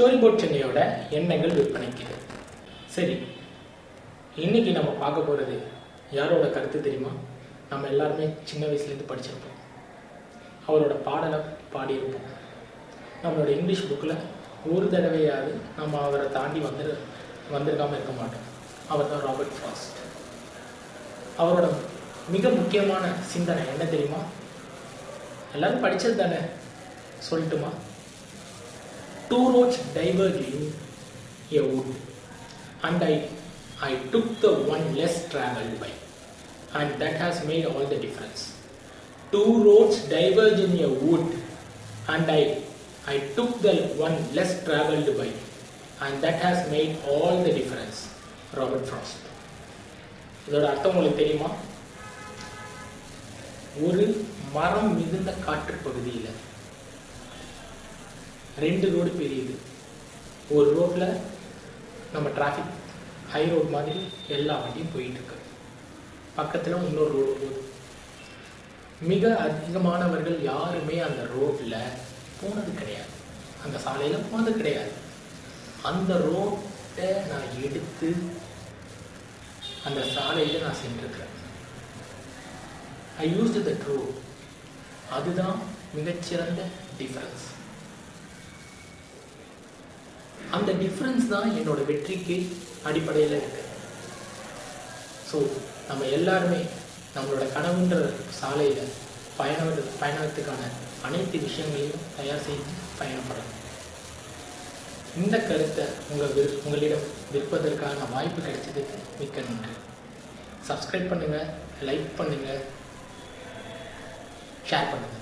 Story board சென்னையோட எண்ணங்கள் விற்பனைக்கு. சரி இன்னைக்கு நம்ம பார்க்க போகிறது யாரோட கருத்து தெரியுமா? நம்ம எல்லாருமே சின்ன வயசுலேருந்து படிச்சிருப்போம். அவரோட பாடலை பாடியிருப்போம். நம்மளோட இங்கிலீஷ் புக்கில் ஒரு தடவையாவது நம்ம அவரை தாண்டி வந்து வந்திருக்காமல் இருக்க மாட்டோம். அவர் தான் ராபர்ட் ஃபாஸ்ட் அவரோட மிக முக்கியமான சிந்தனை என்ன தெரியுமா? எல்லாரும் படித்தது தானே? சொல்லட்டுமா? Two roads diverging a wood and I, I took the one less traveled by and that has made all the difference. Two roads diverge in a wood and I, I took the one less traveled by and that has made all the difference. Robert Frost இதோட அர்த்தம் உங்களுக்கு தெரியுமா ஒரு மரம் மிகுந்த காற்று பகுதியில் ரெண்டு ரோடு பெரியுது. ஒரு ரோட்ல நம்ம டிராஃபிக் ஹை ரோட் மாதிரி எல்லா வண்டியும் போயிட்டு இருக்கு பக்கத்தில் இன்னொரு ரோடு போகுது. மிக அதிகமானவர்கள் யாருமே அந்த ரோட்ல போனது கிடையாது. அந்த சாலையில் போனது கிடையாது. அந்த ரோட்டை நான் எடுத்து அந்த சாலையில் நான் சென்றிருக்கிறேன். ஐ யூஸ் த ட்ரூ அதுதான் மிகச்சிறந்த டிஃபரன்ஸ் அந்த டிஃப்ரென்ஸ் தான் என்னோட வெற்றிக்கு அடிப்படையில் இருக்கு. ஸோ நம்ம எல்லாருமே நம்மளோட கனவுன்ற சாலையில் பயண பயணத்துக்கான அனைத்து விஷயங்களையும் தயார் செய்து பயணப்படணும். இந்த கருத்தை உங்கள் விற் உங்களிடம் விற்பதற்கான வாய்ப்பு கிடைச்சதுக்கு மிக்க நன்றி. சப்ஸ்கிரைப் பண்ணுங்கள் லைக் பண்ணுங்கள் ஷேர் பண்ணுங்கள்